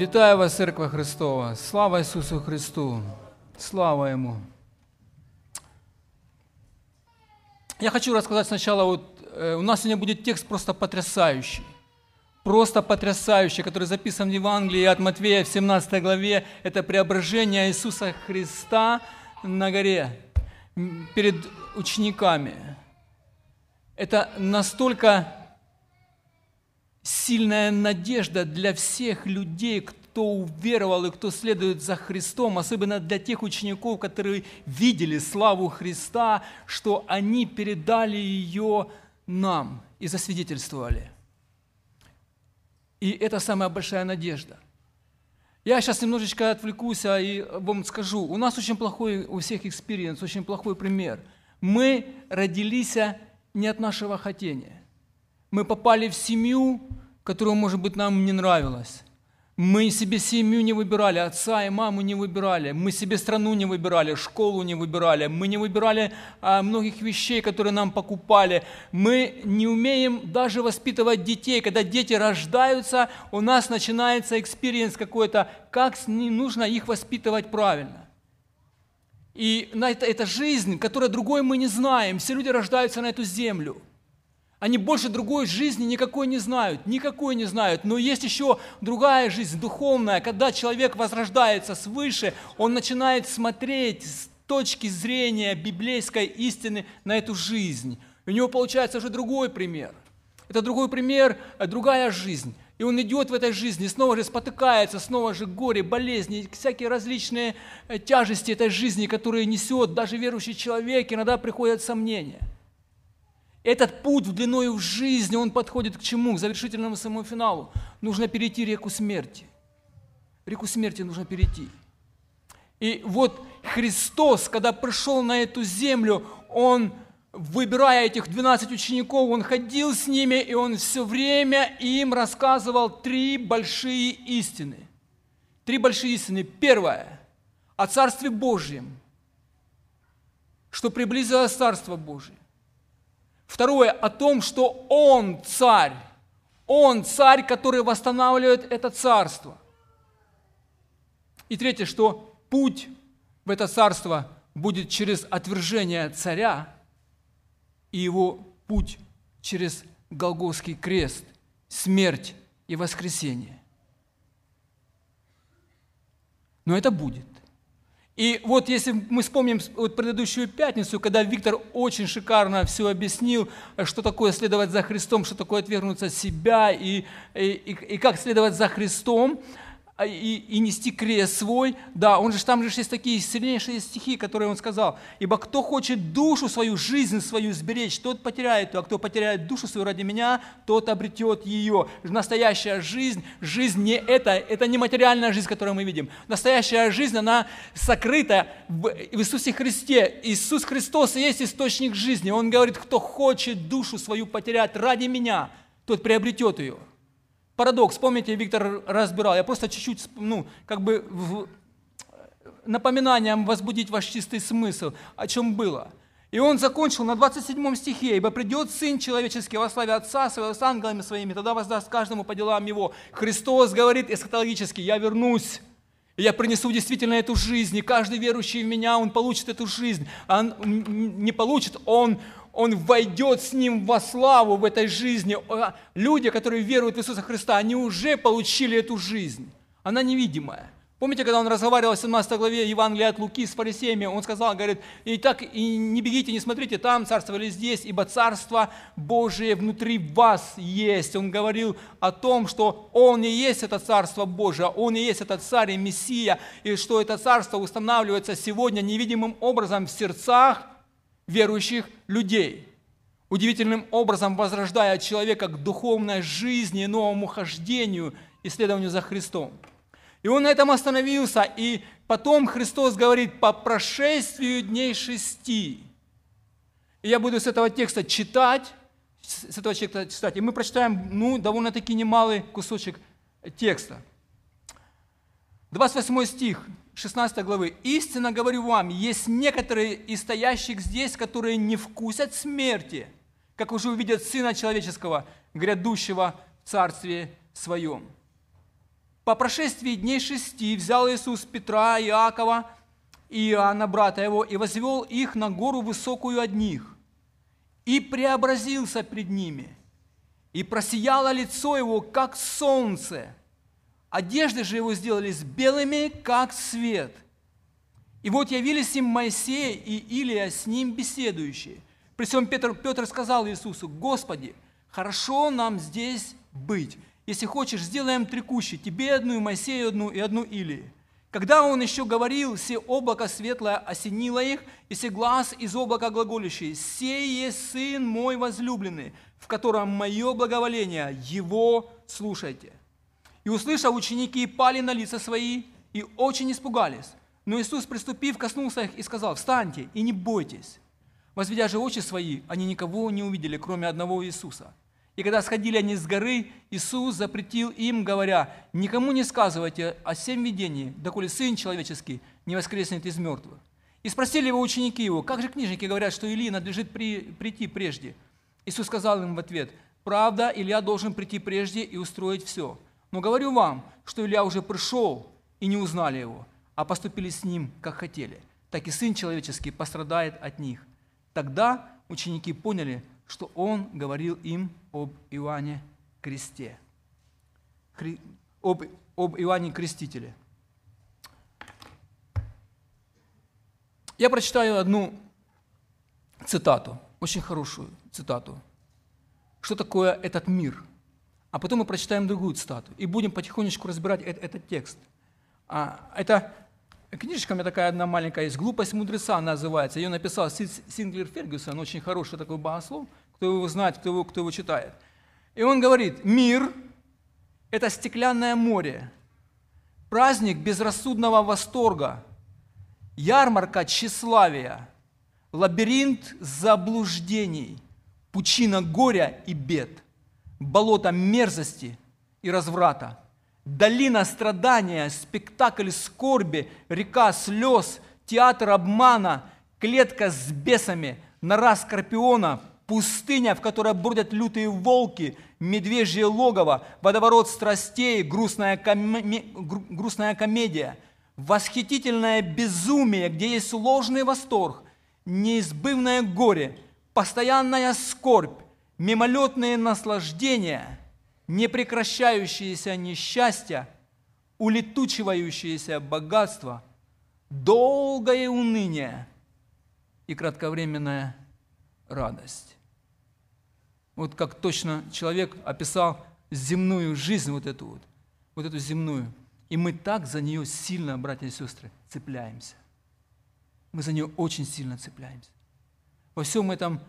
Вітаю вас, Церква Христова! Слава Ісусу Христу! Слава Ему! Я хочу рассказать сначала, вот э, у нас сегодня будет текст просто потрясающий. Просто потрясающий, который записан в Евангелии от Матвея в 17 главе. Это преображение Иисуса Христа на горе перед учениками. Это настолько сильная надежда для всех людей, кто уверовал и кто следует за Христом, особенно для тех учеников, которые видели славу Христа, что они передали ее нам и засвидетельствовали. И это самая большая надежда. Я сейчас немножечко отвлекусь а и вам скажу. У нас очень плохой у всех experience, очень плохой пример. Мы родились не от нашего хотения. Мы попали в семью, которая, может быть, нам не нравилась. Мы себе семью не выбирали, отца и маму не выбирали, мы себе страну не выбирали, школу не выбирали, мы не выбирали а, многих вещей, которые нам покупали. Мы не умеем даже воспитывать детей. Когда дети рождаются, у нас начинается experience какой-то, как нужно их воспитывать правильно. И это, это жизнь, которая другой мы не знаем. Все люди рождаются на эту землю – они больше другой жизни никакой не знают, никакой не знают. Но есть еще другая жизнь, духовная, когда человек возрождается свыше, он начинает смотреть с точки зрения библейской истины на эту жизнь. У него получается уже другой пример. Это другой пример, э, другая жизнь. И он идет в этой жизни, снова же спотыкается, снова же горе, болезни, всякие различные э, тяжести этой жизни, которые несет даже верующий человек, иногда приходят сомнения – этот путь в длиною в жизни, он подходит к чему? К завершительному самому финалу. Нужно перейти реку смерти. Реку смерти нужно перейти. И вот Христос, когда пришел на эту землю, Он, выбирая этих 12 учеников, Он ходил с ними, и Он все время им рассказывал три большие истины. Три большие истины. Первое – о Царстве Божьем, что приблизилось Царство Божие. Второе, о том, что Он царь. Он царь, который восстанавливает это царство. И третье, что путь в это царство будет через отвержение царя и его путь через Голгофский крест, смерть и воскресение. Но это будет. И вот если мы вспомним вот предыдущую пятницу, когда Виктор очень шикарно все объяснил, что такое следовать за Христом, что такое отвергнуться себя и, и, и как следовать за Христом, и, и нести крест свой. Да, он же там же есть такие сильнейшие стихи, которые он сказал. «Ибо кто хочет душу свою, жизнь свою сберечь, тот потеряет ее, а кто потеряет душу свою ради меня, тот обретет ее». Настоящая жизнь, жизнь не это, это не материальная жизнь, которую мы видим. Настоящая жизнь, она сокрыта в Иисусе Христе. Иисус Христос есть источник жизни. Он говорит, кто хочет душу свою потерять ради меня, тот приобретет ее парадокс, помните, Виктор разбирал, я просто чуть-чуть, ну, как бы в, напоминанием возбудить ваш чистый смысл, о чем было. И он закончил на 27 стихе, «Ибо придет Сын Человеческий во славе Отца Своего с ангелами Своими, тогда воздаст каждому по делам Его». Христос говорит эсхатологически, «Я вернусь, и я принесу действительно эту жизнь, и каждый верующий в Меня, он получит эту жизнь. А он не получит, он он войдет с ним во славу в этой жизни. Люди, которые веруют в Иисуса Христа, они уже получили эту жизнь. Она невидимая. Помните, когда он разговаривал в 17 главе Евангелия от Луки с фарисеями, он сказал, говорит, и так и не бегите, не смотрите там царство или здесь, ибо царство Божие внутри вас есть. Он говорил о том, что он и есть это царство Божие, он и есть этот царь и Мессия, и что это царство устанавливается сегодня невидимым образом в сердцах верующих людей, удивительным образом возрождая человека к духовной жизни, новому хождению и следованию за Христом. И он на этом остановился, и потом Христос говорит, по прошествию дней шести. И я буду с этого текста читать, с этого текста читать, и мы прочитаем, ну, довольно-таки немалый кусочек текста. 28 стих. 16 главы. «Истинно говорю вам, есть некоторые из стоящих здесь, которые не вкусят смерти, как уже увидят Сына Человеческого, грядущего в Царстве Своем». По прошествии дней шести взял Иисус Петра, Иакова и Иоанна, брата его, и возвел их на гору высокую одних, и преобразился пред ними, и просияло лицо его, как солнце, одежды же его сделались белыми, как свет. И вот явились им Моисей и Илия с ним беседующие. При всем Петр, Петр сказал Иисусу, «Господи, хорошо нам здесь быть. Если хочешь, сделаем три кущи, тебе одну, и Моисею одну, и одну Илии». Когда он еще говорил, все облако светлое осенило их, и все глаз из облака глаголющий, «Сей есть Сын мой возлюбленный, в котором мое благоволение, его слушайте». И услышав, ученики пали на лица свои и очень испугались. Но Иисус, приступив, коснулся их и сказал, «Встаньте и не бойтесь». Возведя же очи свои, они никого не увидели, кроме одного Иисуса. И когда сходили они с горы, Иисус запретил им, говоря, «Никому не сказывайте о всем видении, доколе Сын Человеческий не воскреснет из мертвых». И спросили его ученики его, «Как же книжники говорят, что Илии надлежит при, прийти прежде?» Иисус сказал им в ответ, «Правда, Илья должен прийти прежде и устроить все. Но говорю вам, что Илья уже пришел, и не узнали его, а поступили с ним, как хотели. Так и Сын Человеческий пострадает от них. Тогда ученики поняли, что он говорил им об Иоанне Кресте, Хри... об, об Иоанне Крестителе. Я прочитаю одну цитату, очень хорошую цитату. Что такое этот мир? А потом мы прочитаем другую цитату и будем потихонечку разбирать этот, этот текст. А, это Книжечка у меня такая одна маленькая есть, «Глупость мудреца» называется. Ее написал Синглер Фергюсон, очень хороший такой богослов, кто его знает, кто его, кто его читает. И он говорит, мир – это стеклянное море, праздник безрассудного восторга, ярмарка тщеславия, лабиринт заблуждений, пучина горя и бед, болото мерзости и разврата – долина страдания, спектакль скорби, река слез, театр обмана, клетка с бесами, нора скорпиона, пустыня, в которой бродят лютые волки, медвежье логово, водоворот страстей, грустная, коме... грустная комедия, восхитительное безумие, где есть ложный восторг, неизбывное горе, постоянная скорбь, мимолетные наслаждения – непрекращающиеся несчастья, улетучивающиеся богатство, долгое уныние и кратковременная радость. Вот как точно человек описал земную жизнь, вот эту вот, вот эту земную. И мы так за нее сильно, братья и сестры, цепляемся. Мы за нее очень сильно цепляемся. Во всем этом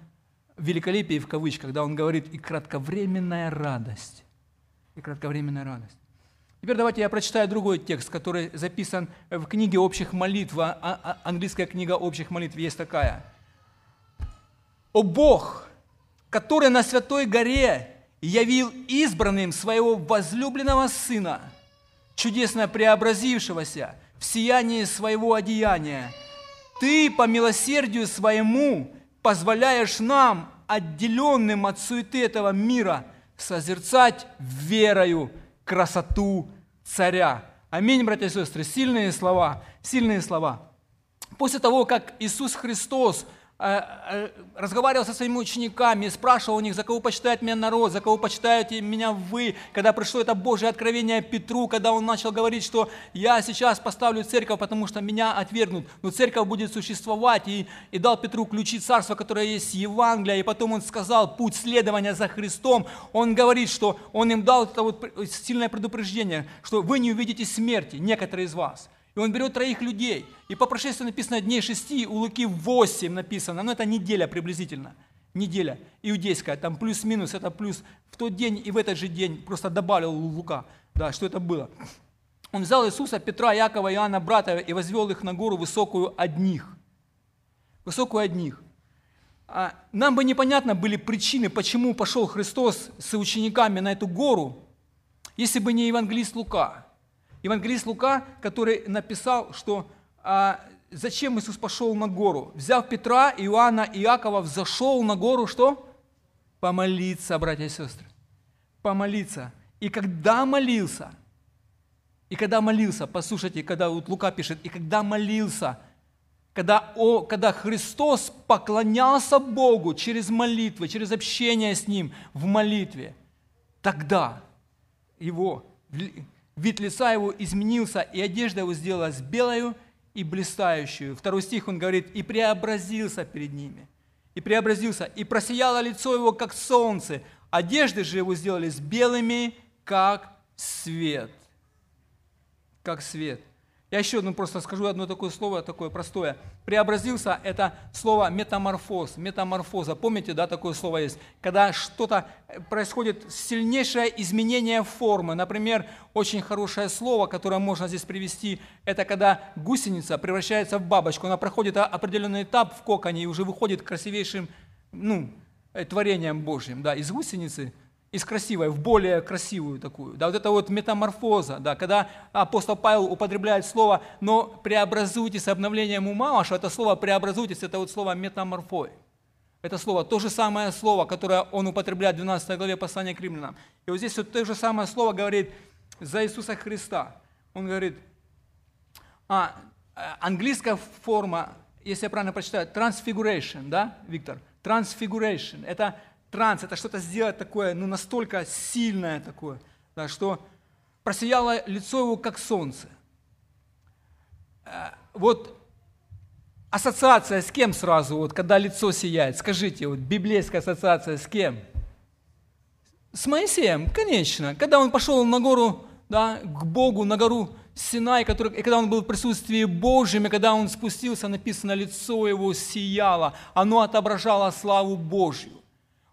великолепии, в кавычках, когда он говорит, и кратковременная радость и кратковременная радость. Теперь давайте я прочитаю другой текст, который записан в книге общих молитв. А, а, английская книга общих молитв есть такая. «О Бог, который на Святой горе явил избранным своего возлюбленного Сына, чудесно преобразившегося в сиянии своего одеяния, Ты по милосердию своему позволяешь нам, отделенным от суеты этого мира – созерцать верою красоту царя. Аминь, братья и сестры. Сильные слова, сильные слова. После того, как Иисус Христос – разговаривал со своими учениками, спрашивал у них, за кого почитает меня народ, за кого почитаете меня вы, когда пришло это Божье откровение Петру, когда он начал говорить, что я сейчас поставлю церковь, потому что меня отвергнут, но церковь будет существовать, и, и дал Петру ключи царства, которое есть Евангелие, и потом он сказал путь следования за Христом, он говорит, что он им дал это вот сильное предупреждение, что вы не увидите смерти, некоторые из вас – и он берет троих людей. И по прошествии написано дней шести, у Луки восемь написано. Но это неделя приблизительно. Неделя иудейская, там плюс-минус, это плюс в тот день и в этот же день просто добавил Лука, да, что это было. Он взял Иисуса, Петра, Якова, Иоанна, брата и возвел их на гору высокую одних. Высокую одних. А нам бы непонятно были причины, почему пошел Христос с учениками на эту гору, если бы не евангелист Лука. Евангелист Лука, который написал, что а, зачем Иисус пошел на гору. Взяв Петра, Иоанна и Иакова, взошел на гору, что? Помолиться, братья и сестры. Помолиться. И когда молился, И когда молился, послушайте, когда вот Лука пишет, и когда молился, когда, о, когда Христос поклонялся Богу через молитвы, через общение с Ним в молитве, тогда его, вид лица его изменился, и одежда его сделалась белою и блистающую. Второй стих он говорит, и преобразился перед ними. И преобразился, и просияло лицо его, как солнце. Одежды же его сделались белыми, как свет как свет. Я еще одно просто скажу одно такое слово, такое простое. Преобразился – это слово метаморфоз, метаморфоза. Помните, да, такое слово есть? Когда что-то э, происходит, сильнейшее изменение формы. Например, очень хорошее слово, которое можно здесь привести, это когда гусеница превращается в бабочку. Она проходит определенный этап в коконе и уже выходит красивейшим ну, э, творением Божьим. Да, из гусеницы – из красивой в более красивую такую. Да, вот это вот метаморфоза, да, когда апостол Павел употребляет слово «но преобразуйтесь обновлением ума вашего», это слово «преобразуйтесь» – это вот слово «метаморфой». Это слово, то же самое слово, которое он употребляет в 12 главе послания к римлянам. И вот здесь вот то же самое слово говорит за Иисуса Христа. Он говорит, а, английская форма, если я правильно прочитаю, transfiguration, да, Виктор? Transfiguration – это транс, это что-то сделать такое, ну настолько сильное такое, да, что просияло лицо его, как солнце. Э, вот ассоциация с кем сразу, вот когда лицо сияет? Скажите, вот библейская ассоциация с кем? С Моисеем, конечно. Когда он пошел на гору, да, к Богу, на гору Синай, который, и когда он был в присутствии Божьем, и когда он спустился, написано, лицо его сияло, оно отображало славу Божью.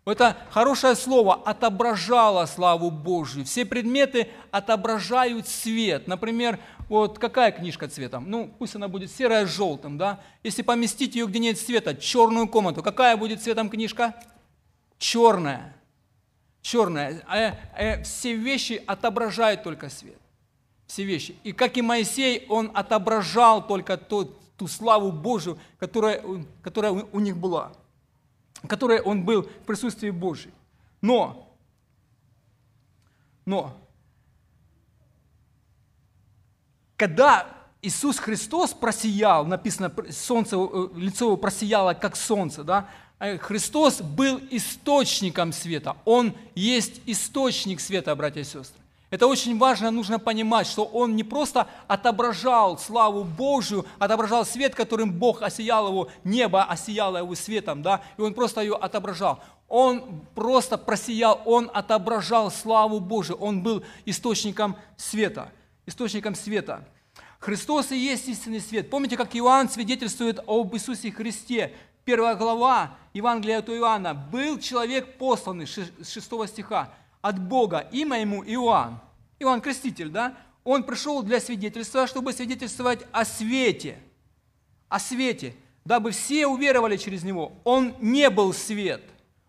Это хорошее слово отображало славу Божью. Все предметы отображают свет. Например, вот какая книжка цветом? Ну, пусть она будет серая с желтым, да? Если поместить ее, где нет света, черную комнату, какая будет цветом книжка? Черная. Черная. Э, э, все вещи отображают только свет. Все вещи. И как и Моисей, он отображал только тот, ту славу Божию, которая, которая у них была которой он был в присутствии Божьем. Но, но, когда Иисус Христос просиял, написано, солнце, э, лицо его просияло, как солнце, да, э, Христос был источником света. Он есть источник света, братья и сестры. Это очень важно, нужно понимать, что он не просто отображал славу Божию, отображал свет, которым Бог осиял его, небо осияло его светом, да, и он просто ее отображал. Он просто просиял, он отображал славу Божию, он был источником света, источником света. Христос и есть истинный свет. Помните, как Иоанн свидетельствует об Иисусе Христе? Первая глава Евангелия от Иоанна. «Был человек посланный», с 6 стиха, от Бога, имя ему Иоанн. Иоанн Креститель, да? Он пришел для свидетельства, чтобы свидетельствовать о свете. О свете, дабы все уверовали через него. Он не был свет.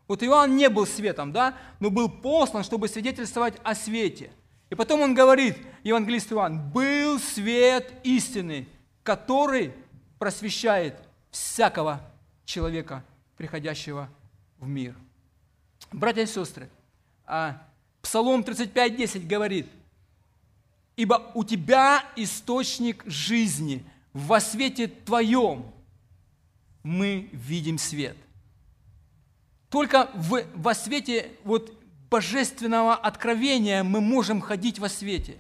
Вот Иоанн не был светом, да? Но был послан, чтобы свидетельствовать о свете. И потом он говорит, евангелист Иоанн, был свет истины, который просвещает всякого человека, приходящего в мир. Братья и сестры, а Псалом 35.10 говорит, «Ибо у тебя источник жизни, во свете твоем мы видим свет». Только в, во свете вот, божественного откровения мы можем ходить во свете.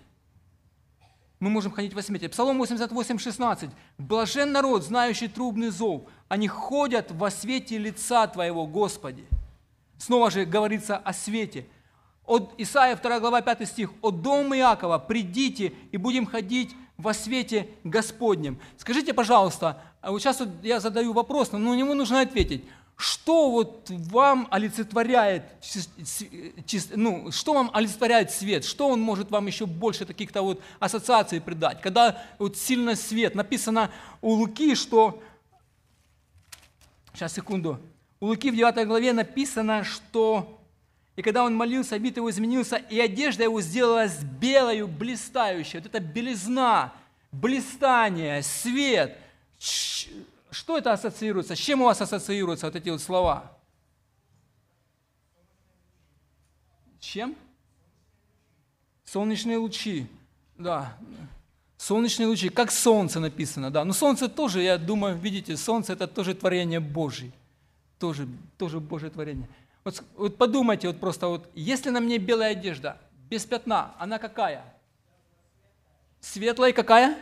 Мы можем ходить во свете. Псалом 88, 16. «Блажен народ, знающий трубный зов, они ходят во свете лица Твоего, Господи». Снова же говорится о свете – от Исаия 2 глава 5 стих, «От дома Иакова придите и будем ходить во свете Господнем». Скажите, пожалуйста, а вот сейчас вот я задаю вопрос, но на него нужно ответить. Что вот вам олицетворяет, ну, что вам олицетворяет свет? Что он может вам еще больше таких-то вот ассоциаций придать? Когда вот сильно свет, написано у Луки, что... Сейчас, секунду. У Луки в 9 главе написано, что и когда он молился, вид его изменился, и одежда его сделалась белою, блистающей. Вот это белизна, блистание, свет. Что это ассоциируется? С чем у вас ассоциируются вот эти вот слова? Чем? Солнечные лучи. Да, солнечные лучи, как солнце написано, да. Но солнце тоже, я думаю, видите, солнце это тоже творение Божье. Тоже, тоже Божье творение. Вот, вот подумайте, вот просто вот, если на мне белая одежда, без пятна, она какая? Светлая какая?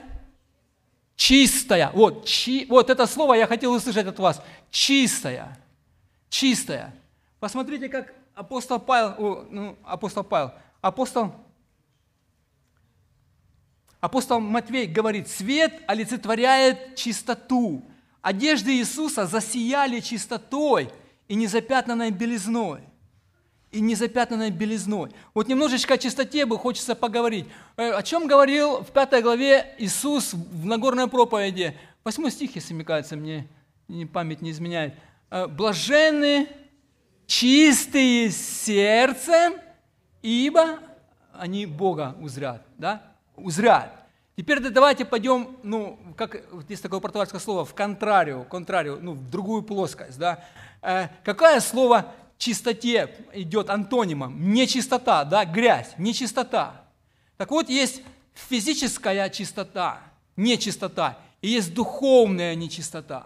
Чистая. Вот, чи, вот это слово я хотел услышать от вас. Чистая. Чистая. Посмотрите, как апостол Павел, о, ну, апостол Павел, апостол, апостол Матвей говорит, свет олицетворяет чистоту. Одежды Иисуса засияли чистотой и незапятнанной белизной и незапятнанной белизной. Вот немножечко о чистоте бы хочется поговорить. Э, о чем говорил в пятой главе Иисус в Нагорной проповеди? Восьмой стих, если мне кажется, мне память не изменяет. Э, «Блаженны чистые сердцем, ибо они Бога узрят». Да? Узрят. Теперь давайте пойдем, ну, как есть такое португальское слово, в контрарию, контрарию, ну, в другую плоскость, да. Э, какое слово чистоте идет антонимом. Нечистота, да, грязь, нечистота. Так вот, есть физическая чистота, нечистота, и есть духовная нечистота.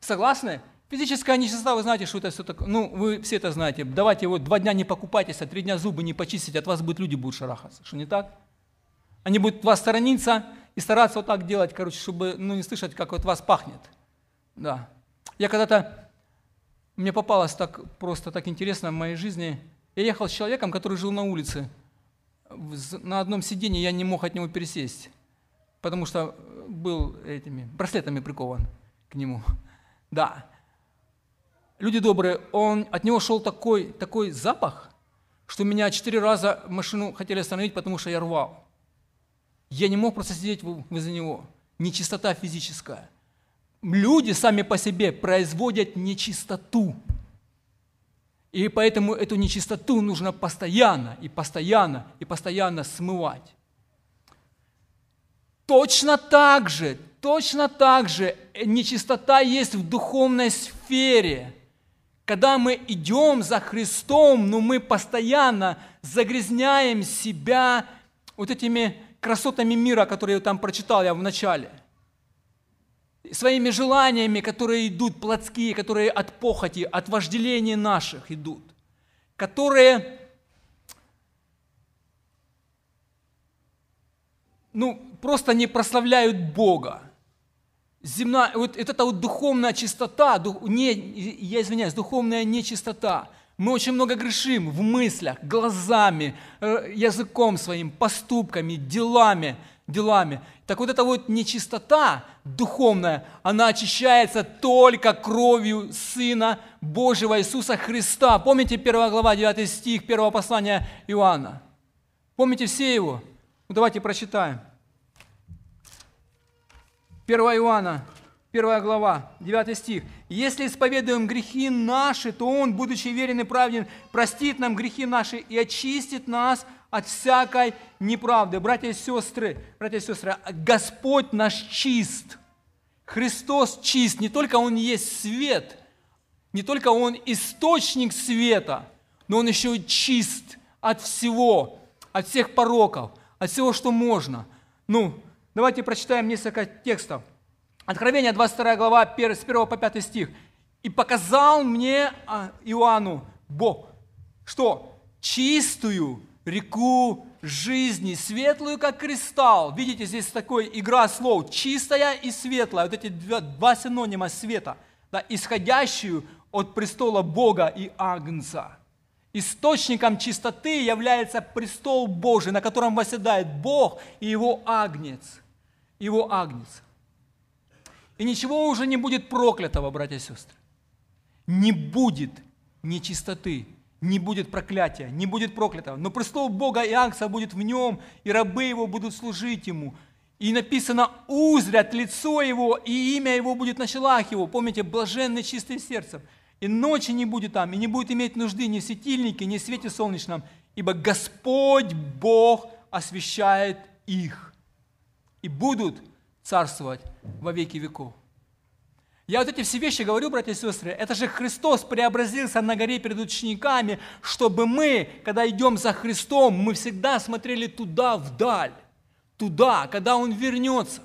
Согласны? Физическая нечистота, вы знаете, что это все такое. Ну, вы все это знаете. Давайте вот два дня не покупайтесь, а три дня зубы не почистить, от вас будут люди будут шарахаться. Что не так? Они будут вас сторониться и стараться вот так делать, короче, чтобы ну, не слышать, как от вас пахнет. Да. Я когда-то мне попалось так просто так интересно в моей жизни. Я ехал с человеком, который жил на улице. На одном сиденье я не мог от него пересесть, потому что был этими браслетами прикован к нему. Да. Люди добрые, он, от него шел такой, такой запах, что меня четыре раза машину хотели остановить, потому что я рвал. Я не мог просто сидеть возле него. Нечистота физическая – люди сами по себе производят нечистоту. И поэтому эту нечистоту нужно постоянно и постоянно и постоянно смывать. Точно так же, точно так же нечистота есть в духовной сфере. Когда мы идем за Христом, но мы постоянно загрязняем себя вот этими красотами мира, которые я там прочитал я в начале своими желаниями, которые идут плотские, которые от похоти, от вожделения наших идут, которые ну, просто не прославляют Бога. Земная, вот эта вот духовная чистота, дух, не, я извиняюсь, духовная нечистота. Мы очень много грешим в мыслях, глазами, э, языком своим, поступками, делами – делами. Так вот эта вот нечистота духовная, она очищается только кровью Сына Божьего Иисуса Христа. Помните 1 глава, 9 стих 1 послания Иоанна? Помните все его? Ну, давайте прочитаем. 1 Иоанна, 1 глава, 9 стих. «Если исповедуем грехи наши, то Он, будучи верен и праведен, простит нам грехи наши и очистит нас от всякой неправды. Братья и сестры, братья и сестры, Господь наш чист. Христос чист. Не только Он есть свет, не только Он источник света, но Он еще и чист от всего, от всех пороков, от всего, что можно. Ну, давайте прочитаем несколько текстов. Откровение, 22 глава, с 1 по 5 стих. «И показал мне а, Иоанну Бог, что чистую реку жизни, светлую, как кристалл. Видите, здесь такой игра слов, чистая и светлая, вот эти два, два синонима света, да, исходящую от престола Бога и Агнца. Источником чистоты является престол Божий, на котором восседает Бог и его Агнец. Его Агнец. И ничего уже не будет проклятого, братья и сестры. Не будет нечистоты, не будет проклятия, не будет проклятого. Но престол Бога и Агнца будет в нем, и рабы его будут служить ему. И написано, узрят лицо его, и имя его будет на челах его. Помните, блаженный чистый сердцем. И ночи не будет там, и не будет иметь нужды ни в светильнике, ни в свете солнечном, ибо Господь Бог освящает их. И будут царствовать во веки веков. Я вот эти все вещи говорю, братья и сестры, это же Христос преобразился на горе перед учениками, чтобы мы, когда идем за Христом, мы всегда смотрели туда, вдаль, туда, когда Он вернется,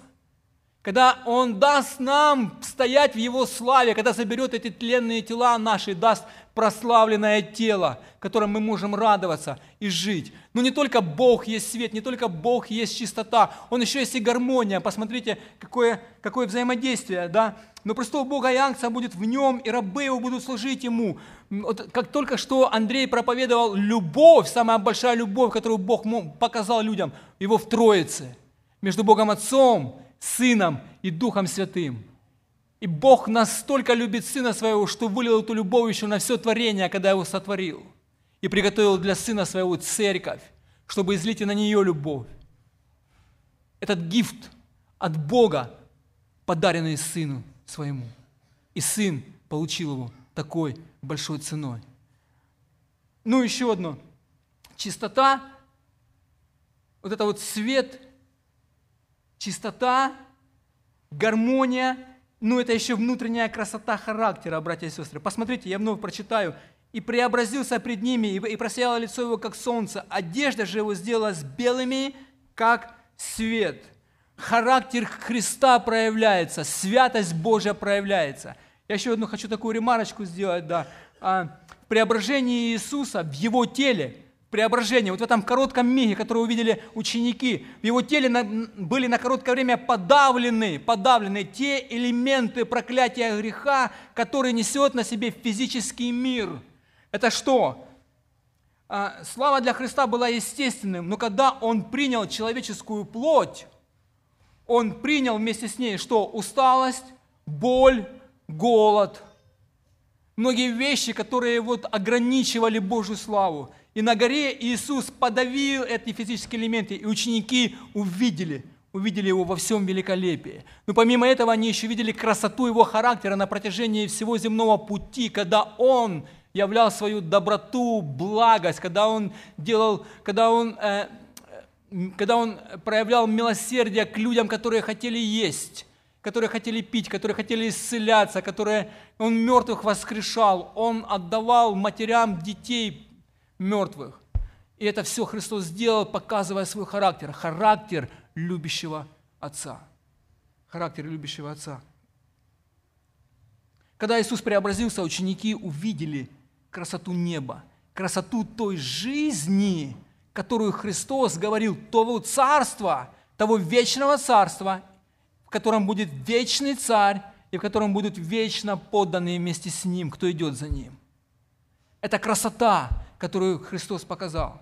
когда Он даст нам стоять в Его славе, когда заберет эти тленные тела наши, даст прославленное тело, которым мы можем радоваться и жить. Но не только Бог есть свет, не только Бог есть чистота, Он еще есть и гармония. Посмотрите, какое, какое взаимодействие, да? Но престол Бога и Ангца будет в нем, и рабы его будут служить ему. Вот как только что Андрей проповедовал любовь, самая большая любовь, которую Бог показал людям, его в Троице, между Богом Отцом, Сыном и Духом Святым – и Бог настолько любит Сына Своего, что вылил эту любовь еще на все творение, когда Его сотворил. И приготовил для Сына Своего церковь, чтобы излить на нее любовь. Этот гифт от Бога, подаренный Сыну Своему. И Сын получил его такой большой ценой. Ну, еще одно. Чистота, вот это вот свет, чистота, гармония – ну, это еще внутренняя красота характера, братья и сестры. Посмотрите, я вновь прочитаю. «И преобразился пред ними, и просияло лицо его, как солнце. Одежда же его сделалась белыми, как свет». Характер Христа проявляется, святость Божья проявляется. Я еще одну хочу такую ремарочку сделать, да. А, в преображении Иисуса в Его теле – преображение, вот в этом коротком миге, который увидели ученики, в его теле были на короткое время подавлены, подавлены те элементы проклятия греха, которые несет на себе физический мир. Это что? А, слава для Христа была естественным, но когда Он принял человеческую плоть, Он принял вместе с ней что? Усталость, боль, голод. Многие вещи, которые вот ограничивали Божью славу. И на горе Иисус подавил эти физические элементы, и ученики увидели, увидели его во всем великолепии. Но помимо этого они еще видели красоту его характера на протяжении всего земного пути, когда он являл свою доброту, благость, когда он делал, когда он, э, когда он проявлял милосердие к людям, которые хотели есть, которые хотели пить, которые хотели исцеляться, которые он мертвых воскрешал, он отдавал матерям детей мертвых. И это все Христос сделал, показывая свой характер. Характер любящего Отца. Характер любящего Отца. Когда Иисус преобразился, ученики увидели красоту неба, красоту той жизни, которую Христос говорил, того царства, того вечного царства, в котором будет вечный царь и в котором будут вечно подданные вместе с Ним, кто идет за Ним. Это красота, которую Христос показал.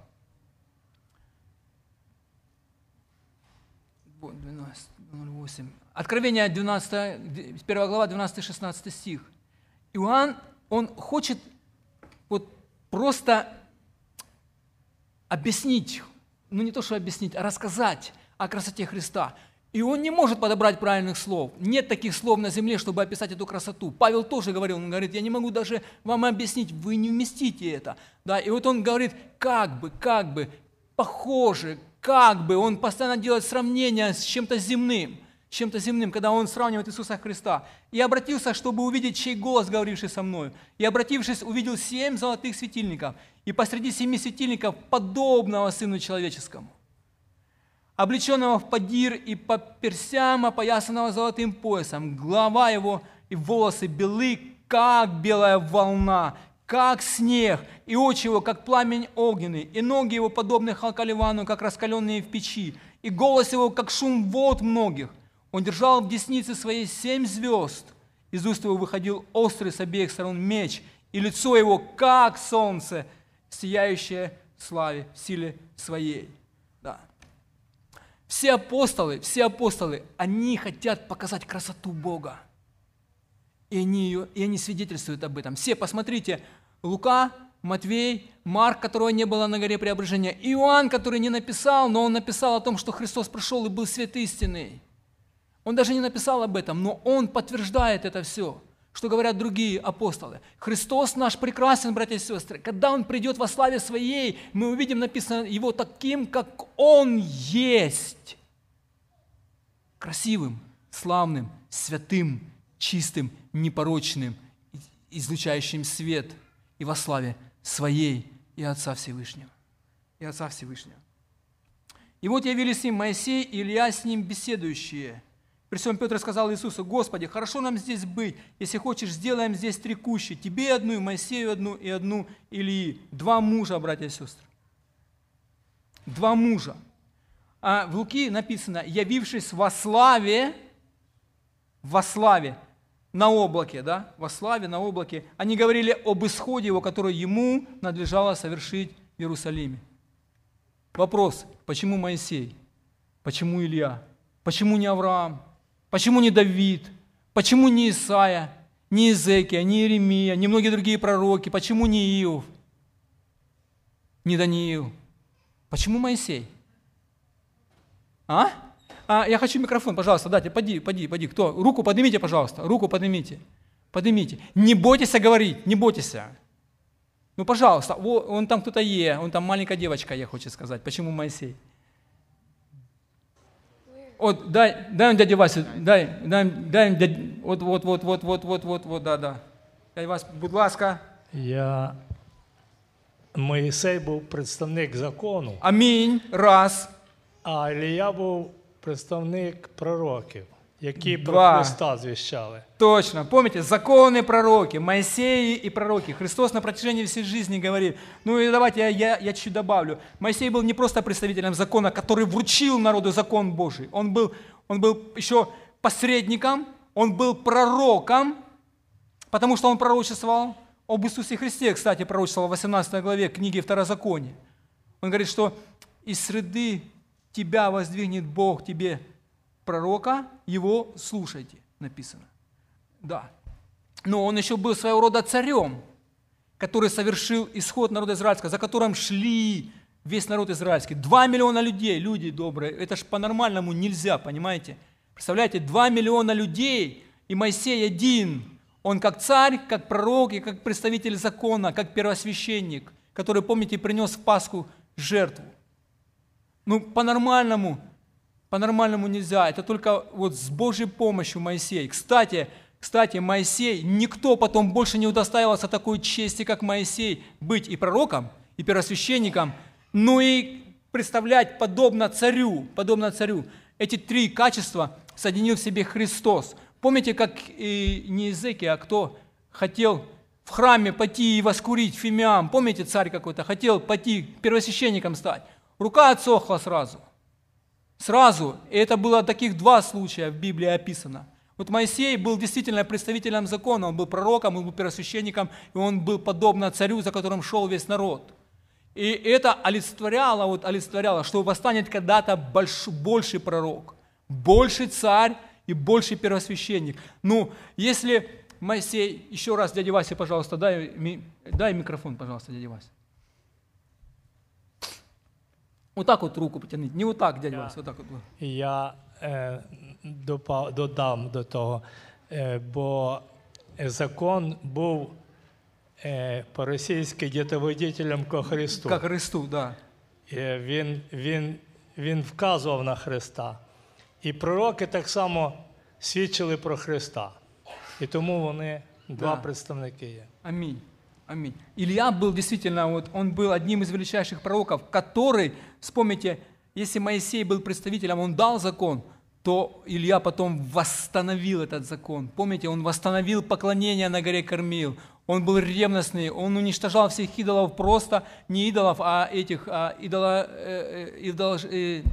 Вот, 12, 08. Откровение 12, 1 глава, 12-16 стих. Иоанн, он хочет вот просто объяснить, ну не то, что объяснить, а рассказать о красоте Христа. И он не может подобрать правильных слов. Нет таких слов на земле, чтобы описать эту красоту. Павел тоже говорил, он говорит, я не могу даже вам объяснить, вы не вместите это. Да, и вот он говорит, как бы, как бы, похоже, как бы, он постоянно делает сравнение с чем-то земным, с чем-то земным, когда он сравнивает Иисуса Христа. И обратился, чтобы увидеть, чей голос, говоривший со мной. И обратившись, увидел семь золотых светильников, и посреди семи светильников подобного Сыну Человеческому облеченного в подир и по персям, опоясанного золотым поясом. Глава его и волосы белы, как белая волна, как снег, и очи его, как пламень огненный, и ноги его, подобны халкаливану, как раскаленные в печи, и голос его, как шум вод многих. Он держал в деснице своей семь звезд. Из уст его выходил острый с обеих сторон меч, и лицо его, как солнце, сияющее в славе, в силе своей. Все апостолы, все апостолы, они хотят показать красоту Бога. И они, ее, и они свидетельствуют об этом. Все, посмотрите, Лука, Матвей, Марк, которого не было на горе преображения, Иоанн, который не написал, но он написал о том, что Христос пришел и был свет истинный. Он даже не написал об этом, но он подтверждает это все – что говорят другие апостолы. Христос наш прекрасен, братья и сестры. Когда Он придет во славе Своей, мы увидим написано Его таким, как Он есть. Красивым, славным, святым, чистым, непорочным, излучающим свет и во славе Своей и Отца Всевышнего. И Отца Всевышнего. И вот явились с ним Моисей и Илья с ним беседующие. При всем Петр сказал Иисусу, Господи, хорошо нам здесь быть, если хочешь, сделаем здесь три кущи, тебе одну, и Моисею одну, и одну Ильи. Два мужа, братья и сестры. Два мужа. А в Луки написано, явившись во славе, во славе, на облаке, да, во славе, на облаке, они говорили об исходе его, который ему надлежало совершить в Иерусалиме. Вопрос, почему Моисей? Почему Илья? Почему не Авраам? Почему не Давид? Почему не Исаия? Не Иезекия, не Иеремия, не многие другие пророки? Почему не Иов? Не Даниил? Почему Моисей? А? а? Я хочу микрофон, пожалуйста, дайте, поди, поди, поди. Кто? Руку поднимите, пожалуйста, руку поднимите. Поднимите. Не бойтесь говорить, не бойтесь. Ну, пожалуйста, он там кто-то е, он там маленькая девочка, я хочу сказать. Почему Моисей? Вот, дай, дай им дяде Васю, дай, дай, дай дядь, вот, вот, вот, вот, вот, вот, вот, вот, да, да. Дядя Вась, будь ласка. Я Моїсей був представник закону. Амінь. Раз. А Ілія був представник пророків, які Два. про Христа звіщали. Точно. Помните, законы пророки, Моисеи и пророки. Христос на протяжении всей жизни говорит. Ну и давайте я, я, я чуть добавлю. Моисей был не просто представителем закона, который вручил народу закон Божий. Он был, он был еще посредником, он был пророком, потому что он пророчествовал об Иисусе Христе, кстати, пророчествовал в 18 главе книги Второзакония. Он говорит, что из среды тебя воздвигнет Бог тебе пророка, его слушайте, написано. Да. Но он еще был своего рода царем, который совершил исход народа израильского, за которым шли весь народ израильский. Два миллиона людей, люди добрые, это ж по-нормальному нельзя, понимаете? Представляете, два миллиона людей, и Моисей один. Он как царь, как пророк и как представитель закона, как первосвященник, который, помните, принес в Пасху жертву. Ну, по-нормальному, по-нормальному нельзя. Это только вот с Божьей помощью Моисей. Кстати, кстати, Моисей, никто потом больше не удостаивался такой чести, как Моисей, быть и пророком, и первосвященником, но и представлять подобно царю, подобно царю. Эти три качества соединил в себе Христос. Помните, как и не Иезекия, а кто хотел в храме пойти и воскурить фимиам? Помните, царь какой-то хотел пойти первосвященником стать? Рука отсохла сразу. Сразу. И это было таких два случая в Библии описано. Вот Моисей был действительно представителем закона, он был пророком, он был первосвященником, и он был подобно царю, за которым шел весь народ. И это олицетворяло, вот олицетворяло, что восстанет когда-то больш, больший пророк, больший царь и больший первосвященник. Ну, если Моисей, еще раз, дядя Вася, пожалуйста, дай, дай микрофон, пожалуйста, дядя Вася. Вот так вот руку потянуть, не вот так, дядя Вася, вот так вот. Я е, допа- додам до того, е, бо закон був е, по-російськи дітоводителем ко Христу. Как Христу, да. Е, Він, він, він вказував на Христа. І пророки так само свідчили про Христа. І тому вони два Да. представники є. Аминь. Аминь. Илья был действительно, вот, он был одним из величайших пророков, который, вспомните, если Моисей был представителем, он дал закон, то Илья потом восстановил этот закон. Помните, он восстановил поклонение на горе Кормил. Он был ревностный, он уничтожал всех идолов просто, не идолов, а этих а идола, э, э, идол, э,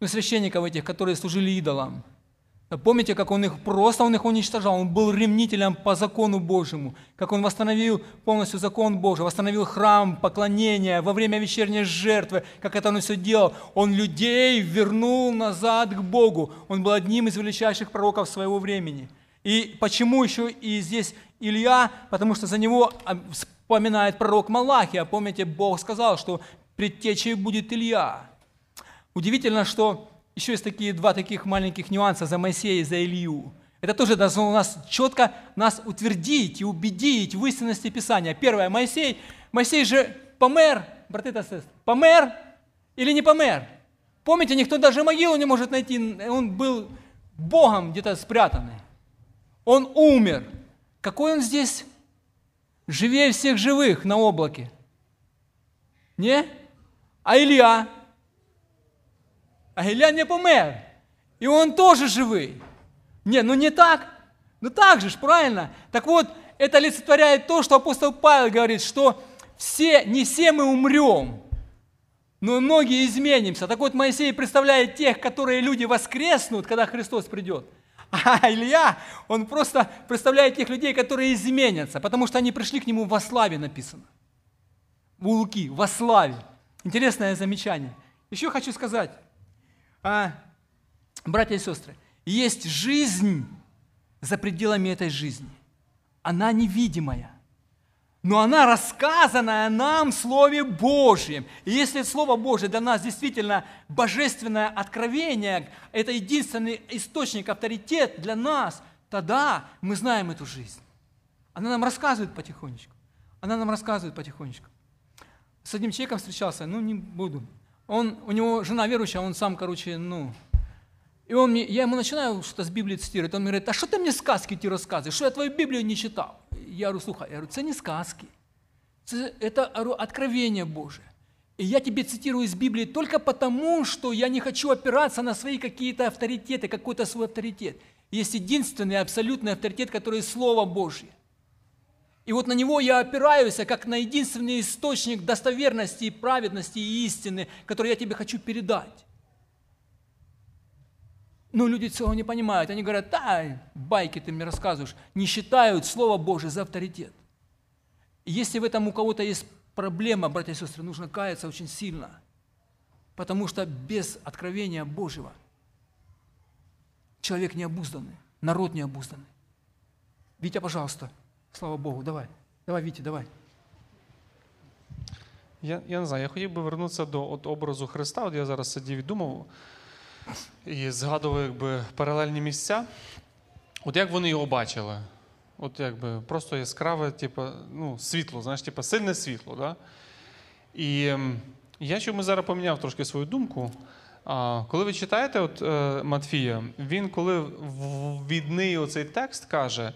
ну, священников этих, которые служили идолам. Помните, как он их просто он их уничтожал? Он был ремнителем по закону Божьему, как он восстановил полностью закон Божий, восстановил храм, поклонение во время вечерней жертвы, как это он все делал. Он людей вернул назад к Богу. Он был одним из величайших пророков своего времени. И почему еще и здесь Илья? Потому что за него а, вспоминает пророк Малахия. Помните, Бог сказал, что предтечей будет Илья. Удивительно, что еще есть такие два таких маленьких нюанса за Моисея и за Илью. Это тоже должно у нас четко нас утвердить и убедить в истинности Писания. Первое, Моисей, Моисей же помер, браты и сестры, помер или не помер? Помните, никто даже могилу не может найти, он был Богом где-то спрятанный. Он умер. Какой он здесь? Живее всех живых на облаке. Не? А Илья? А Илья не помер. И он тоже живый. Не, ну не так. Ну так же ж, правильно? Так вот, это олицетворяет то, что апостол Павел говорит, что все, не все мы умрем, но многие изменимся. Так вот, Моисей представляет тех, которые люди воскреснут, когда Христос придет. А Илья, он просто представляет тех людей, которые изменятся, потому что они пришли к нему во славе написано. У Луки, во славе. Интересное замечание. Еще хочу сказать, а, братья и сестры, есть жизнь за пределами этой жизни. Она невидимая, но она рассказанная нам в Слове Божьем. И если Слово Божье для нас действительно божественное откровение, это единственный источник, авторитет для нас, тогда мы знаем эту жизнь. Она нам рассказывает потихонечку. Она нам рассказывает потихонечку. С одним человеком встречался, ну не буду. Он, у него жена верующая, он сам, короче, ну, и он мне, я ему начинаю что-то с Библии цитировать, он мне говорит, а что ты мне сказки эти рассказываешь, что я твою Библию не читал? Я говорю, слухай, я говорю, это не сказки, это откровение Божие. И я тебе цитирую из Библии только потому, что я не хочу опираться на свои какие-то авторитеты, какой-то свой авторитет. Есть единственный абсолютный авторитет, который Слово Божье. И вот на него я опираюсь, как на единственный источник достоверности, праведности и истины, который я тебе хочу передать. Но люди цього не понимают. Они говорят, да, байки ты мне рассказываешь. Не считают Слово Божие за авторитет. И если в этом у кого-то есть проблема, братья и сестры, нужно каяться очень сильно. Потому что без откровения Божьего человек не обузданный, народ не обузданный. Витя, пожалуйста, слава Богу, давай. Давай, Витя, давай. Я я не знаю, я хотів би вернутися до от образу Христа. От я зараз сидів і думав, і згадував якби паралельні місця. От як вони його бачили? От якби просто яскраве, типу, ну, світло, знаєш, типу, сильне світло. Да? І ем, я чому зараз поміняв трошки свою думку. А, Коли ви читаєте от, е, Матфія, він коли відний оцей текст каже,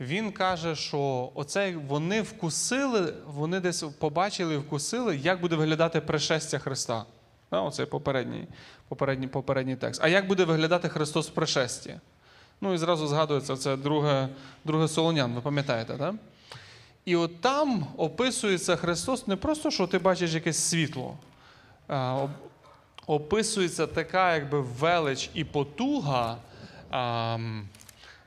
він каже, що оце вони вкусили, вони десь побачили і вкусили, як буде виглядати пришестя Христа. Оцей попередній попередній попередній текст. А як буде виглядати Христос в пришесті? Ну і зразу згадується це друге друге Солонян, ви пам'ятаєте, так? І от там описується Христос не просто, що ти бачиш якесь світло, а описується така якби велич і потуга, а,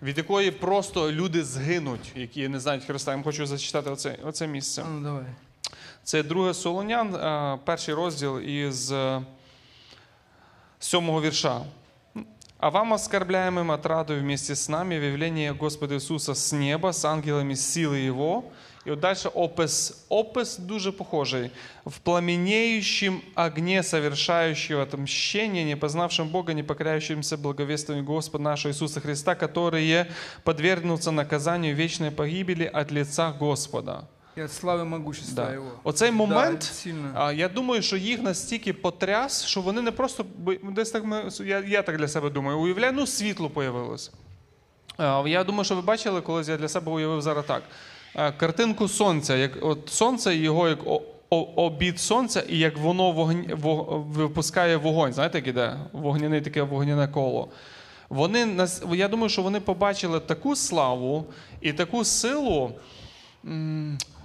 від якої просто люди згинуть, які не знають Христа. Я хочу зачитати оце, оце місце. Ну, давай. Це друге Солонян, перший розділ із сьомого вірша. «А вам, оскорбляемым отрадою вместе с нами, в явлении Господа Иисуса с неба, с ангелами силы Его». И вот дальше опис, опис дуже похожий. «В пламенеющем огне совершающего отмщение, не познавшим Бога, не покоряющимся благовествованию Господа нашего Иисуса Христа, которые подвергнутся наказанию вечной погибели от лица Господа». І від слави могущества да. його. Оцей момент, да, я думаю, що їх настільки потряс, що вони не просто десь так ми, я, я так для себе думаю, уявляю, ну світло появилось. Я думаю, що ви бачили, колись я для себе уявив зараз так. А, картинку сонця, як от сонце, його як обід сонця, і як воно вогонь, вог, випускає вогонь. Знаєте, як іде? Вогняне таке вогняне коло. Вони, Я думаю, що вони побачили таку славу і таку силу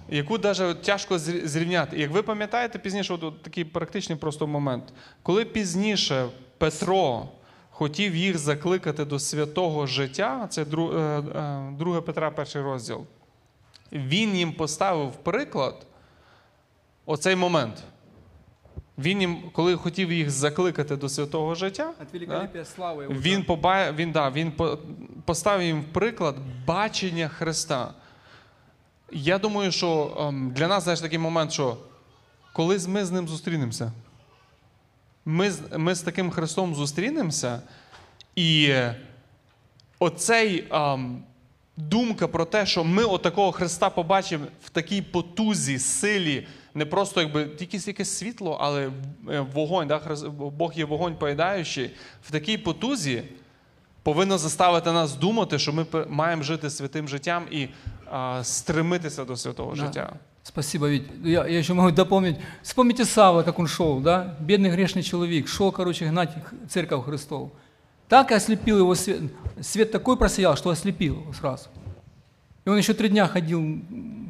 яку навіть тяжко зрівняти. Як ви пам'ятаєте пізніше, от такий практичний просто момент, коли пізніше Петро хотів їх закликати до святого життя, це 2 е, е, Петра, перший розділ, він їм поставив приклад оцей момент. Він їм, коли хотів їх закликати до святого життя, да, він поба... він, да, він поставив їм приклад бачення Христа. Я думаю, що ем, для нас знаєш, такий момент, що коли ми з ним зустрінемося, ми, ми з таким Христом зустрінемося, і оцей ем, думка про те, що ми отакого Христа побачимо в такій потузі, силі, не просто якби тільки якесь світло, але е, вогонь, да? Бог є вогонь поїдаючий, в такій потузі. повинно заставити нас думати, що ми маємо жити святим життям і а, стремитися до святого Да. життя. Спасибо, Вить. Я, я еще могу дополнить. Вспомните Савла, как он шел, да? Бедный грешный человек. Шел, короче, гнать церковь Христову. Так и ослепил его свет. Свет такой просиял, что ослепил его сразу. И он еще три дня ходил,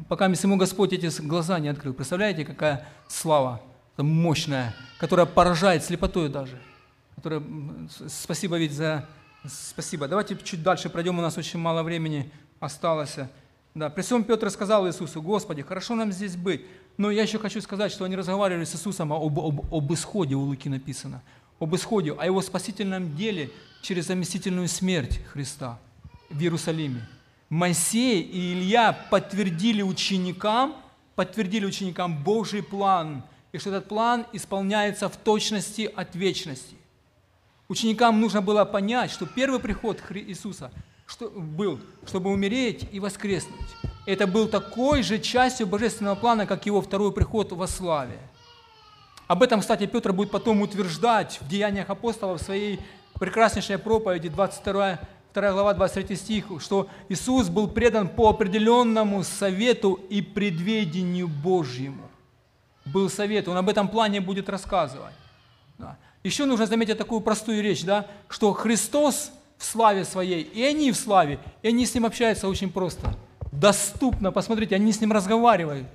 пока ему Господь эти глаза не открыл. Представляете, какая слава мощная, которая поражает слепотой даже. Которая, спасибо, Вить, за... Спасибо. Давайте чуть дальше пройдем, у нас очень мало времени осталось. Да, при всем Петр сказал Иисусу, Господи, хорошо нам здесь быть. Но я еще хочу сказать, что они разговаривали с Иисусом об, об, об исходе, у Луки написано, об исходе, о его спасительном деле через заместительную смерть Христа в Иерусалиме. Моисей и Илья подтвердили ученикам, подтвердили ученикам Божий план, и что этот план исполняется в точности от вечности. Ученикам нужно было понять, что первый приход Иисуса был, чтобы умереть и воскреснуть. Это был такой же частью божественного плана, как его второй приход во славе. Об этом, кстати, Петр будет потом утверждать в Деяниях апостолов в своей прекраснейшей проповеди, 22 2 глава, 23 стих, что Иисус был предан по определенному совету и предведению Божьему. Был совет, он об этом плане будет рассказывать. Да. Еще нужно заметить такую простую речь, да, что Христос в славе своей, и они в славе, и они с Ним общаются очень просто. Доступно, посмотрите, они с Ним разговаривают.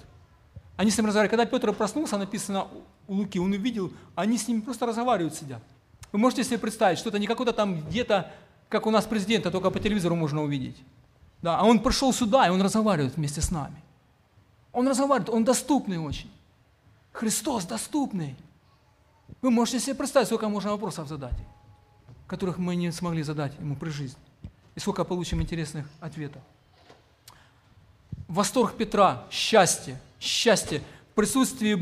Они с Ним разговаривают. Когда Петр проснулся, написано у Луки, он увидел, они с Ним просто разговаривают, сидят. Вы можете себе представить, что это не какой-то там где-то, как у нас президента, только по телевизору можно увидеть. Да, а он пришел сюда, и он разговаривает вместе с нами. Он разговаривает, он доступный очень. Христос доступный. Вы можете себе представить, сколько можно вопросов задать, которых мы не смогли задать ему при жизни. И сколько получим интересных ответов. Восторг Петра, счастье, счастье. В присутствии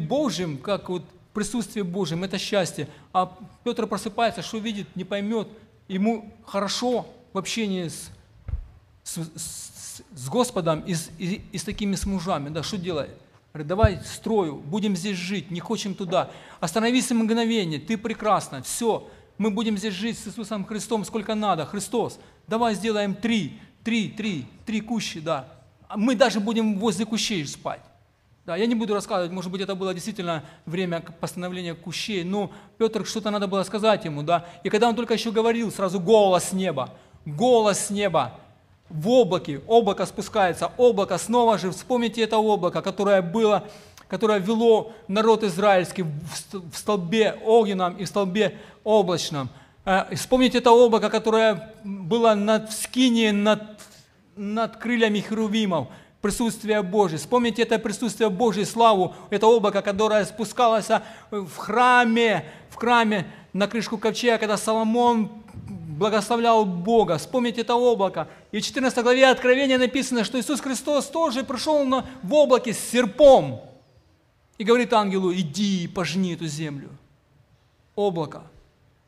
как вот присутствие Божьем, это счастье. А Петр просыпается, что видит, не поймет. Ему хорошо в общении с, с, с- с Господом и с, и- и с такими с мужами. Да, что делает? Говорит, давай строю, будем здесь жить, не хочем туда. Остановись мгновение, ты прекрасна, все. Мы будем здесь жить с Иисусом Христом сколько надо. Христос, давай сделаем три, три, три, три кущи, да. А Мы даже будем возле кущей спать. Да, я не буду рассказывать, может быть, это было действительно время постановления кущей, но Петр что-то надо было сказать ему, да. И когда он только еще говорил, сразу голос с неба, голос с неба, в облаке, облако спускается, облако снова же, вспомните это облако, которое было, которое вело народ израильский в ст- в столбе огненном и в столбе облачном. Э, Вспомните это облако, которое было над, в над, над крыльями херувимов, присутствие Божие. Вспомните это присутствие Божьей славу, это облако, которое спускалось э, в храме, в храме на крышку ковчега, когда Соломон благословлял Бога. Вспомните это облако. И в 14 главе Откровения написано, что Иисус Христос тоже пришел на, в облаке с серпом и говорит ангелу, иди и пожни эту землю. Облако.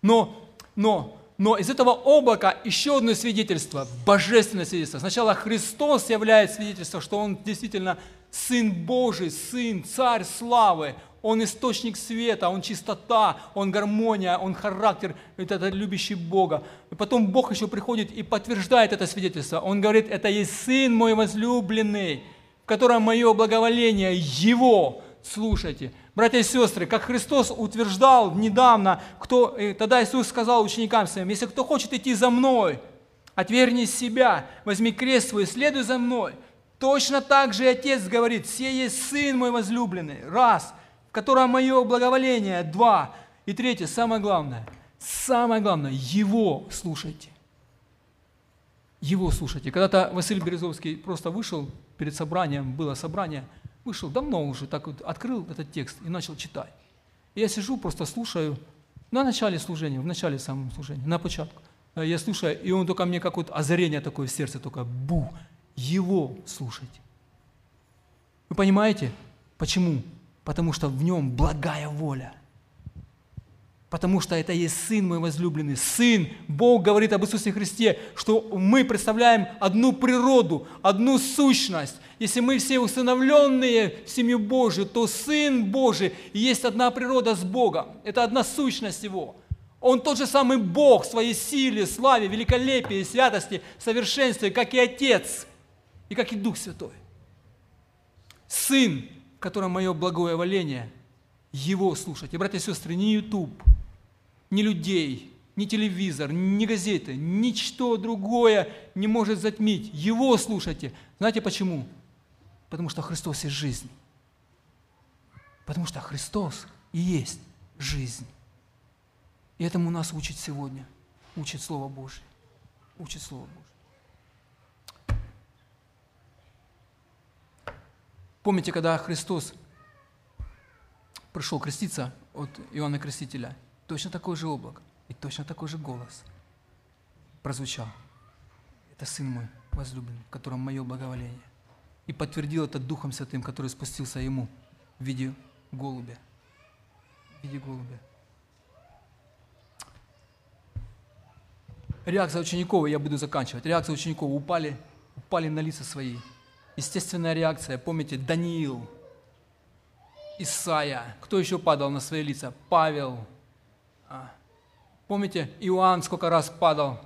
Но, но, но из этого облака еще одно свидетельство, божественное свидетельство. Сначала Христос являет свидетельство, что Он действительно Сын Божий, Сын, Царь славы. Он источник света, Он чистота, Он гармония, Он характер, это, это любящий Бога. И потом Бог еще приходит и подтверждает это свидетельство. Он говорит, это есть Сын мой возлюбленный, в котором мое благоволение, Его слушайте. Братья и сестры, как Христос утверждал недавно, кто, э, тогда Иисус сказал ученикам своим, если кто хочет идти за мной, отвергни себя, возьми крест свой, следуй за мной. Точно так же Отец говорит, «Се есть Сын мой возлюбленный». Раз. В котором мое благоволение. Два. И третье, самое главное. Самое главное, Его слушайте. Его слушайте. Когда-то Василий Березовский просто вышел перед собранием, было собрание, вышел давно уже, так вот открыл этот текст и начал читать. Я сижу, просто слушаю, на начале служения, в начале самого служения, на початку. Э, Я слушаю, и он только мне как вот озарение такое в сердце, только бу, его слушайте. Вы понимаете, почему? Потому что в нем благая воля. Потому что это есть Сын мой возлюбленный. Сын, Бог говорит об Иисусе Христе, что мы представляем одну природу, одну сущность. Если мы все усыновленные в семью Божию, то Сын Божий есть одна природа с Богом. Это одна сущность Его. Он тот же самый Бог в своей силе, славе, великолепии, святости, совершенстве, как и Отец, и как и Дух Святой. Сын, в котором мое благое валение, Его слушать. И, братья и сестры, не YouTube, не людей, ни телевизор, ни газеты, ничто другое не может затмить. Его слушайте. Знаете почему? Потому что Христос есть жизнь. Потому что Христос и есть жизнь. И этому нас учит сегодня. Учит Слово Божье. Учит Слово Божье. Помните, когда Христос пришел креститься от Иоанна Крестителя, точно такое же облако и точно такой же голос прозвучал. Это Сын мой возлюбленный, в котором мое благоволение. И подтвердил это Духом Святым, который спустился ему в виде голубя. В виде голубя. Реакция учеников, я буду заканчивать, реакция учеников упали, упали на лица свои. Естественная реакция, помните, Даниил, Исаия, кто еще падал на свои лица? Павел. А. Помните, Иоанн сколько раз падал,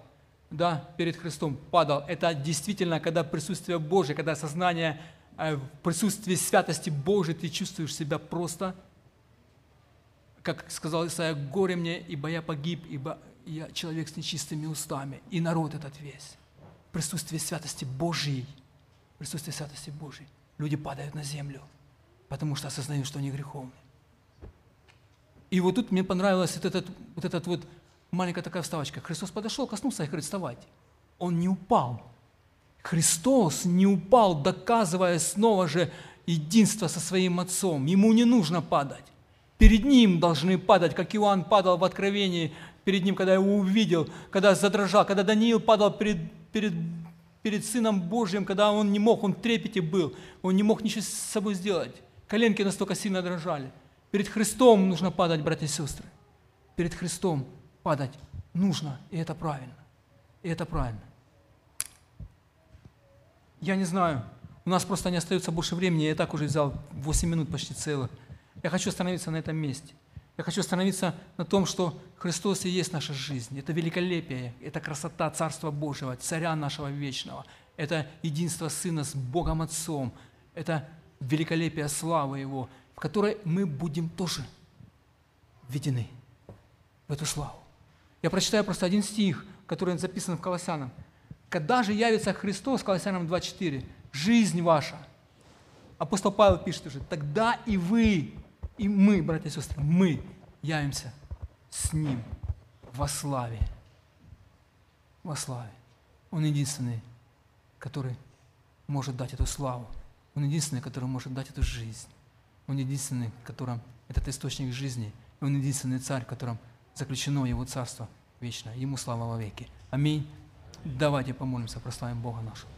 да, перед Христом падал. Это действительно, когда присутствие Божие, когда сознание э, в присутствии святости Божией, ты чувствуешь себя просто, как сказал Исаия, горе мне, ибо я погиб, ибо я человек с нечистыми устами, и народ этот весь. В присутствии святости Божьей, в присутствии святости Божьей люди падают на землю, потому что осознают, что они греховны. И вот тут мне понравилась вот этот вот, этот вот маленькая такая вставочка. Христос подошел, коснулся и говорит, вставать. Он не упал. Христос не упал, доказывая снова же единство со своим Отцом. Ему не нужно падать. Перед Ним должны падать, как Иоанн падал в Откровении перед ним, когда его увидел, когда задрожал, когда Даниил падал перед, перед, перед Сыном Божьим, когда он не мог, он в трепете был, он не мог ничего с собой сделать. Коленки настолько сильно дрожали. Перед Христом нужно падать, братья и сестры. Перед Христом падать нужно, и это правильно. И это правильно. Я не знаю, у нас просто не остается больше времени, я так уже взял 8 минут почти целых. Я хочу остановиться на этом месте. Я хочу остановиться на том, что Христос и есть наша жизнь. Это великолепие, это красота Царства Божьего, Царя нашего вечного. Это единство Сына с Богом Отцом. Это великолепие славы Его, в которой мы будем тоже введены в эту славу. Я прочитаю просто один стих, который записан в Колоссянам. «Когда же явится Христос, Колоссянам 2.4, жизнь ваша». Апостол Павел пишет уже, «Тогда и вы и мы, братья и сестры, мы явимся с Ним во славе. Во славе. Он единственный, который может дать эту славу. Он единственный, который может дать эту жизнь. Он единственный, которым этот источник жизни. И он единственный царь, в котором заключено его царство вечное. Ему слава во веки. Аминь. Давайте помолимся, прославим Бога нашего.